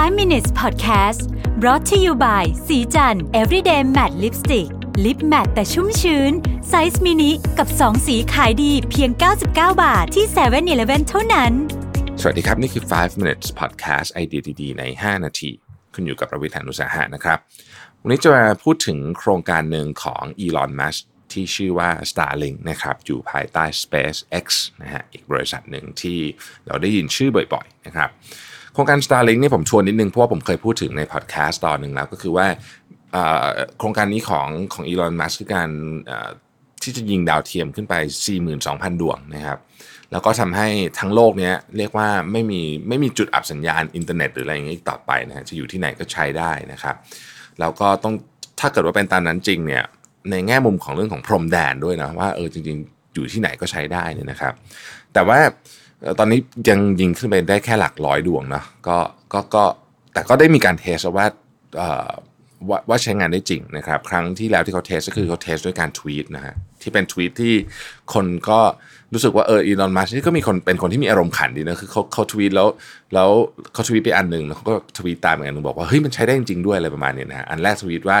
5 minutes podcast brought to you by ศรีจันทร์ everyday matte lipstick lip matte แต่ชุ่มชื้น ไซส์มินิกับ 2 สีขายดีเพียง 99 บาทที่7 e เ e ่ e อเท่านั้น สวัสดีครับ นี่คือ 5 minutes podcast ไอเดียดีๆใน 5 นาทีคุณอยู่กับรวิศ หาญอุตสาหะนะครับ วันนี้จะมาพูดถึงโครงการหนึ่งของ Elon Musk ที่ชื่อว่า Starlink นะครับ อยู่ภายใต้ SpaceX นะฮะ อีกบริษัทหนึ่งที่เราได้ยินชื่อบ่อยๆ นะครับ โครงการ Starlink นี่ผมทวนนิดนึงเพราะว่าผมเคยพูดถึงในพอดแคสต์ตอนหนึ่งแล้วก็คือว่าโครงการนี้ของของ Elon Musk คือการที่จะยิงดาวเทียมขึ้นไป 42,000 ดวงนะครับ แล้วก็ทำให้ทั้งโลกเนี้ยเรียกว่าไม่มีไม่มีจุดอับสัญญาณอินเทอร์เน็ตหรืออะไรอย่างนี้ต่อไปนะฮะจะอยู่ที่ไหนก็ใช้ได้นะครับ แล้วก็ต้องถ้าเกิดว่าเป็นตามนั้นจริงเนี่ยในแง่มุมของเรื่องของพรมแดนด้วยนะว่าเออจริง ๆ อยู่ที่ไหนก็ใช้ได้นี่นะครับ แต่ว่า ตอนนี้ยังยิงขึ้นไปได้แค่หลักร้อยดวงเนาะก็ก็ก็แต่ก็ได้มีการเทสว่าว่าว่าใช้งานได้จริงนะครับ ครั้งที่แล้วที่เขาเทสก็คือเขาเทสด้วยการทวีตนะฮะที่เป็นทวีตที่คนก็รู้สึกว่าเอออีลอนมัสก์นี่ก็มีคนเป็นคนที่มีอารมณ์ขันดีนะคือเขาเขาทวีตแล้วแล้วเขาทวีตไปอันหนึ่งแล้วเขาก็ทวีตตามอีกอันหนึงบอกว่าเฮ้ยมันใช้ได้จริงด้วยอะไรประมาณเนี้ยนะฮะอันแรกทวีตว่า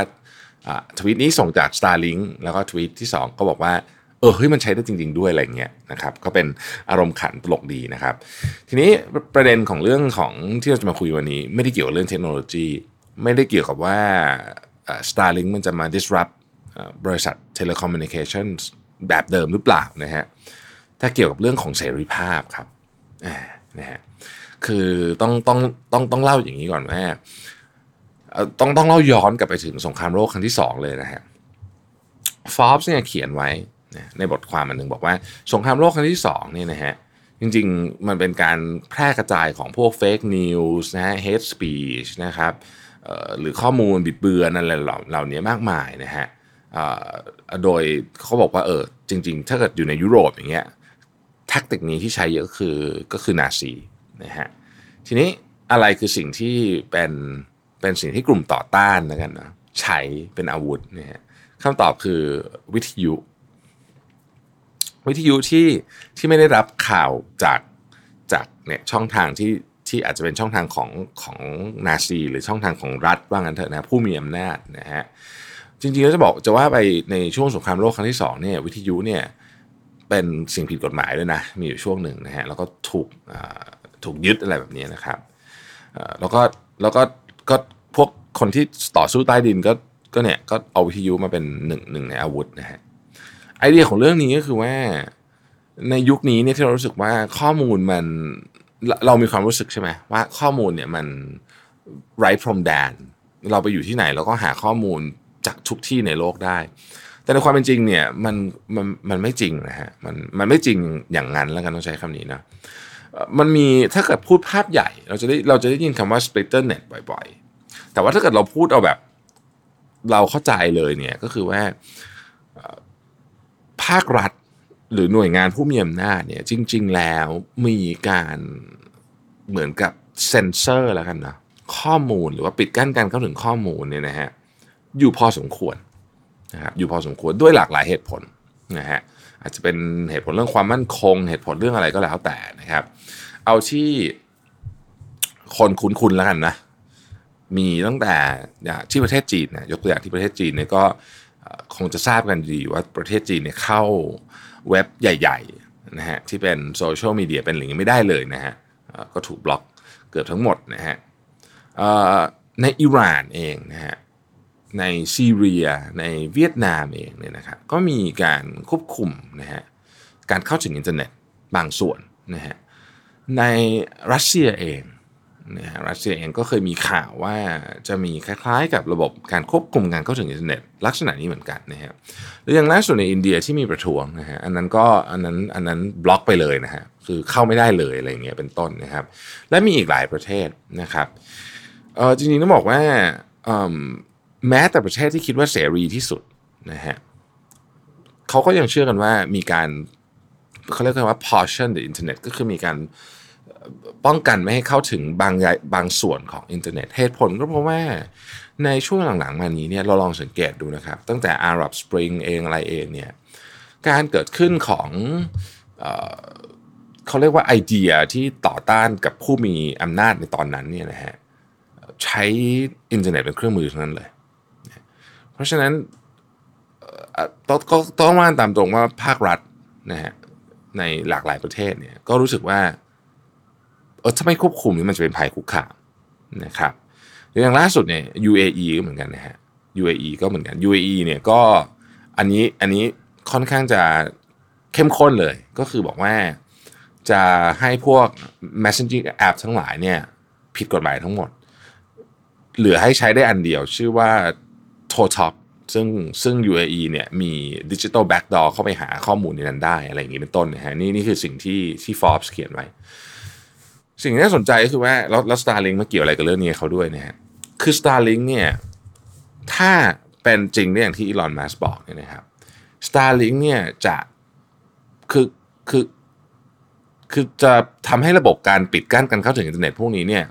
อ่าทวีตนี้ส่งจาก Starlink แล้วก็ทวีตที่ 2 ก็บอกว่า เออเฮ้ยมันใช้ได้จริง ๆด้วยอะไรเงี้ยนะครับก็เป็นอารมณ์ขันตลกดีนะครับ ทีนี้ประเด็นของเรื่องของที่เราจะมาคุยวันนี้ ไม่ได้เกี่ยวกับเรื่องเทคโนโลยี ไม่ได้เกี่ยวกับว่าอ่า Starlink มันจะมา disrupt บริษัท telecommunications แบบเดิมหรือเปล่านะฮะถ้าเกี่ยวกับเรื่องของเสรีภาพครับนะฮะคือต้องต้องต้องต้องเล่าอย่างนี้ก่อนว่าต้องต้องเล่าย้อนกลับไปถึงสงครามโลกครั้งที่สองเลยนะฮะฟอ b ส์เนี่ยเขียนไว้ ในบทความอันหนึ่งบอกว่าสงครามโลกครั้งที่สองเนี่ยนะฮะจริงๆ มันเป็นการแพร่กระจายของพวก fake news นะฮะ hate speech นะครับหรือข้อมูลบิดเบือนอะไรเหล่าเหล่านี้มากมายนะฮะโดยเขาบอกว่าเออจริง ๆ ถ้าเกิดอยู่ในยุโรปอย่างเงี้ย tactic นี้ที่ใช้เยอะก็คือก็คือนาซีนะฮะทีนี้อะไรคือสิ่งที่เป็นเป็นสิ่งที่กลุ่มต่อต้านนะกันนะใช้เป็นอาวุธเนี่ยฮะคำตอบคือวิทยุ วิทยุที่ที่ไม่ได้รับข่าวจากจากเนี่ยช่องทางที่ที่อาจจะเป็นช่องทางของของนาซีหรือช่องทางของรัฐว่างั้นเถอะนะผู้มีอำนาจนะฮะจริงๆแล้วจะบอกจะว่าไปในช่วงสงครามโลกครั้งที่สองเนี่ยวิทยุเนี่ยเป็นสิ่งผิดกฎหมายด้วยนะมีอยู่ช่วงหนึ่งนะฮะแล้วก็ถูกถูกยึดอะไรแบบนี้นะครับแล้วก็แล้วก็ก็พวกคนที่ต่อสู้ใต้ดินก็ก็เนี่ยก็เอาวิทยุมาเป็นหนึ่งหนึ่งในอาวุธนะฮะ ไอเดียของเรื่องนี้ก็คือว่าในยุคนี้เนี่ยที่เรารู้สึกว่าข้อมูลมันเรามีความรู้สึกใช่ไหมว่าข้อมูลเนี่ยมันไร้พรมแดน เราไปอยู่ที่ไหนเราก็หาข้อมูลจากทุกที่ในโลกได้ แต่ในความเป็นจริงเนี่ยมันมันมันไม่จริงนะฮะมันมันไม่จริงอย่างนั้นแล้วกันต้องใช้คำนี้นะเอ่อมันมีถ้าเกิดพูดภาพใหญ่ เราจะได้เราจะได้ยินคำว่า splitter net บ่อย ๆ แต่ว่าถ้าเกิดเราพูดเอาแบบเราเข้าใจเลยเนี่ยก็คือว่าาครัฐหรือหน่วยงานผู้มีอำนาจเนี่ยจริง ๆ แล้วมีการเหมือนกับเซนเซอร์แล้วกันนะข้อมูลหรือว่าปิดกั้นการเข้าถึงข้อมูลเนี่ยนะฮะอยู่พอสมควรนะครับอยู่พอสมควรด้วยหลากหลายเหตุผลนะฮะอาจจะเป็นเหตุผลเรื่องความมั่นคง เหตุผลเรื่องอะไรก็แล้วแต่นะครับ เอาที่คนคุ้นๆแล้วกันนะมีตั้งแต่ที่ประเทศจีนนะยกตัวอย่างที่ประเทศจีนเนี่ยก็ คงจะทราบกันดีว่าประเทศจีนเนี่ยเข้าเว็บใหญ่ๆนะฮะที่เป็นโซเชียลมีเดียเป็นหลิงไม่ได้เลยนะฮะก็ถูกบล็อกเกือบทั้งหมดนะฮะในอิหร่านเองนะฮะในซีเรียในเวียดนามเองเนี่ยนะครับก็มีการควบคุมนะฮะการเข้าถึงอินเทอร์เน็ตบางส่วนนะฮะในรัสเซียเอง นะฮะรัสเซียเองก็เคยมีข่าวว่าจะมีคล้ายๆ กับระบบการควบคุมการเข้าถึงอินเทอร์เน็ต ลักษณะนี้เหมือนกันนะฮะหรืออย่างล่าสุดในอินเดียที่มีประท้วงนะฮะอันนั้นก็อันนั้นอันนั้นบล็อกไปเลยนะฮะคือเข้าไม่ได้เลยอะไรเงี้ยเป็นต้นนะครับ และมีอีกหลายประเทศนะครับเออจริงๆต้องบอกว่าแม้แต่ประเทศที่คิดว่าเสรีที่สุดนะฮะเขาก็ยังเชื่อกันว่ามีการเขาเรียกกันว่า portion the internet ก็คือมีการ ป้องกันไม่ให้เข้าถึงบางย่างบางส่วนของอินเทอร์เน็ตเหตุผลก็เพราะว่าในช่วงหลังๆ มานี้เนี่ยเราลองสังเกตดูนะครับ ตั้งแต่ Arab Spring เองอะไรเองเนี่ยการเกิดขึ้นของเออเขาเรียกว่าไอเดียที่ต่อต้านกับผู้มีอำนาจในตอนนั้นเนี่ยนะฮะใช้อินเทอร์เน็ตเป็นเครื่องมือทั้งนั้นเลย เพราะฉะนั้นต้องต้องว่าตามตรงว่าภาครัฐนะฮะในหลากหลายประเทศเนี่ยก็รู้สึกว่า เออถ้าไม่ควบคุมนี่มันจะเป็นภัยคุกคามนะครับอย่างล่าสุดเนี่ย UAE ก็เหมือนกันนะฮะ UAE ก็เหมือนกัน UAE เนี่ยก็อันนี้อันนี้ค่อนข้างจะเข้มข้นเลย ก็คือบอกว่าจะให้พวก messaging app ทั้งหลายเนี่ย ผิดกฎหมายทั้งหมด เหลือให้ใช้ได้อันเดียว ชื่อว่า ToTalk ซึ่งซึ่ง UAE เนี่ยมีดิจิ t a l backdoor เข้าไปหาข้อมูลในนั้นได้อะไรอย่างนี้เป็นต้นนะฮะนี่นี่คือสิ่งที่ที่ Forbes เขียนไว้ สิ่งที่น่าสนใจก็คือว่าแล้วแล้ว Starlink มาเกี่ยวอะไรกับเรื่องนี้เขาด้วยนะฮะคือ Starlink เนี่ยถ้าเป็นจริงอย่างที่ Elon Musk บอกเนี่ยนะครับ Starlink เนี่ยจะคือคือคือจะทำให้ระบบการปิดกั้นการเข้าถึงอินเทอร์เน็ตพวกนี้เนี่ย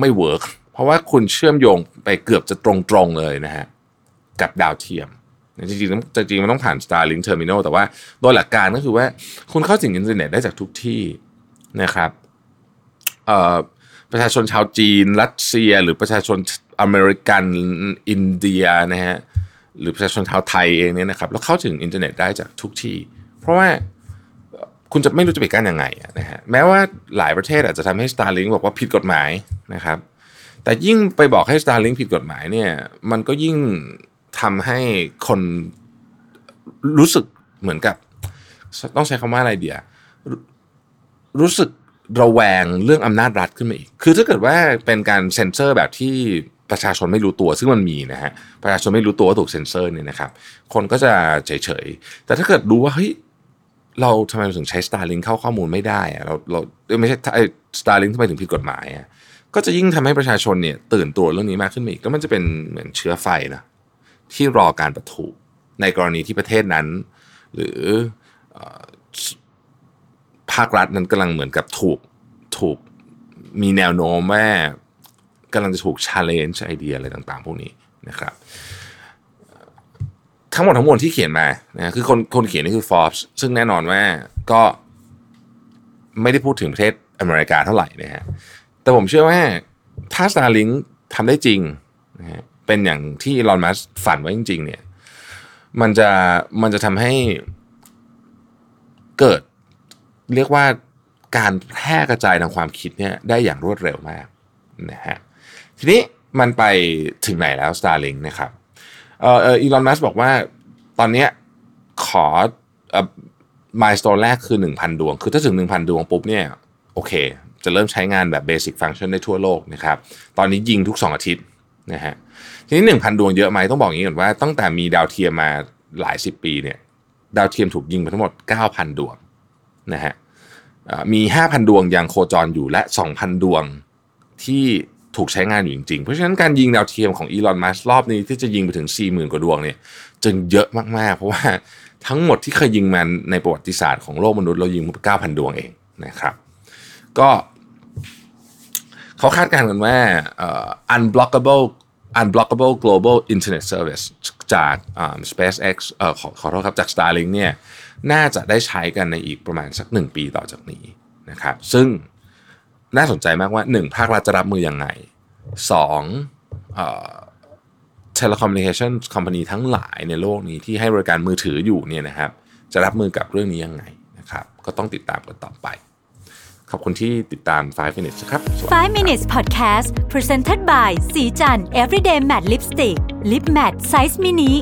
ไม่ work เพราะว่าคุณเชื่อมโยงไปเกือบจะตรงๆเลยนะฮะกับดาวเทียมจริงๆจริงๆมันต้องผ่าน Starlink Terminal แต่ว่าโดยหลักการก็คือว่าคุณเข้าถึงอินเทอร์เน็ตได้จากทุกที่นะครับ ประชาชนชาวจีน รัสเซีย หรือประชาชนอเมริกันอินเดียนะฮะหรือประชาชนชาวไทยเองเนี่ยนะครับแล้วเข้าถึงอินเทอร์เน็ตได้จากทุกที่ เพราะว่าคุณจะไม่รู้จะปิดกั้นยังไงนะฮะแม้ว่าหลายประเทศอาจจะทำให้ Starlink บอกว่าผิดกฎหมายนะครับ แต่ยิ่งไปบอกให้ Starlink ผิดกฎหมายเนี่ย มันก็ยิ่งทำให้คนรู้สึกเหมือนกับ ต้องใช้คำว่าอะไรเดียรู้สึก ระแวงเรื่องอำนาจรัฐขึ้นมาอีก คือถ้าเกิดว่าเป็นการเซ็นเซอร์แบบที่ประชาชนไม่รู้ตัวซึ่งมันมีนะฮะประชาชนไม่รู้ตัวว่าถูกเซ็นเซอร์เนี่ยนะครับ คนก็จะเฉยๆ แต่ถ้าเกิดรู้ว่าเฮ้ยเราทำไมถึงใช้ Starlink เข้าข้อมูลไม่ได้อะเราเราไม่ใช่ไอ้ Starlink ทำไมถึงผิดกฎหมายอะก็จะยิ่งทำให้ประชาชนเนี่ยตื่นตัวเรื่องนี้มากขึ้นอีกแล้วมันจะเป็นเหมือนเชื้อไฟนะที่รอการปะทุในกรณีที่ประเทศนั้น หรือ ภาครัฐนั้นกำลังเหมือนกับถูกถูกมีแนวโน้มว่ากำลังจะถูก challenge ไอเดียอะไรต่างๆ พวกนี้นะครับ ทั้งหมดทั้งมวลที่เขียนมานะคือคนคนเขียนนี่คือ Forbes ซึ่งแน่นอนว่าก็ไม่ได้พูดถึงประเทศอเมริกาเท่าไหร่นะฮะแต่ผมเชื่อว่าถ้า Starlink ทำได้จริงนะฮะเป็นอย่างที่ลอนมัสฝันไว้จริง ๆ เนี่ย มันจะมันจะทำให้เกิด เรียกว่าการแพร่กระจายทางความคิดเนี่ยได้อย่างรวดเร็วมากนะฮะทีนี้มันไปถึงไหนแล้ว Starlink นะครับเอ่ออีลอนมัสบอกว่าตอนนี้ขอเอ่อมายสโตนแรกคือ 1,000 ดวง คือถ้าถึง 1,000 ดวงปุ๊บเนี่ยโอเค จะเริ่มใช้งานแบบเบสิกฟังก์ชันได้ทั่วโลกนะครับ ตอนนี้ยิงทุก 2 อาทิตย์นะฮะทีนี้ 1,000 ดวงเยอะไหมต้องบอกอย่างนี้ก่อนว่าตั้งแต่มีดาวเทียมมาหลายสิบปีเนี่ยดาวเทียมถูกยิงไปทั้งหมด 9,000 ดวง นะฮะมี 5,000 ดวงยังโคจรอยู่และ 2,000 ดวงที่ถูกใช้งานอยู่จริงๆ เพราะฉะนั้นการยิงดาวเทียมของอีลอนมัสรอบนี้ที่จะยิงไปถึง 40,000 กว่าดวงเนี่ยจึงเยอะมากๆ เพราะว่าทั้งหมดที่เคยยิงมันในประวัติศาสตร์ของโลกมนุษย์เรายิงไป9,000 ดวงเองนะครับ ก็เขาคาดการณ์กันว่า unblockable unblockable global internet service จาก SpaceX เอ่อขอขอโทษครับจาก Starlink เนี่ยน่าจะได้ใช้กันในอีกประมาณสักหนึ่งปีต่อจากนี้นะครับ ซึ่งน่าสนใจมากว่า 1 ภาครัฐจะรับมือยังไง 2. เอ่อ telecommunication company ทั้งหลายในโลกนี้ที่ให้บริการมือถืออยู่เนี่ยนะครับ จะรับมือกับเรื่องนี้ยังไงนะครับ ก็ต้องติดตามกันต่อไป ขอบคุณที่ติดตาม 5 minutes ครับ5 minutes podcast presented by สีจัน everyday matte lipstick lip matte size mini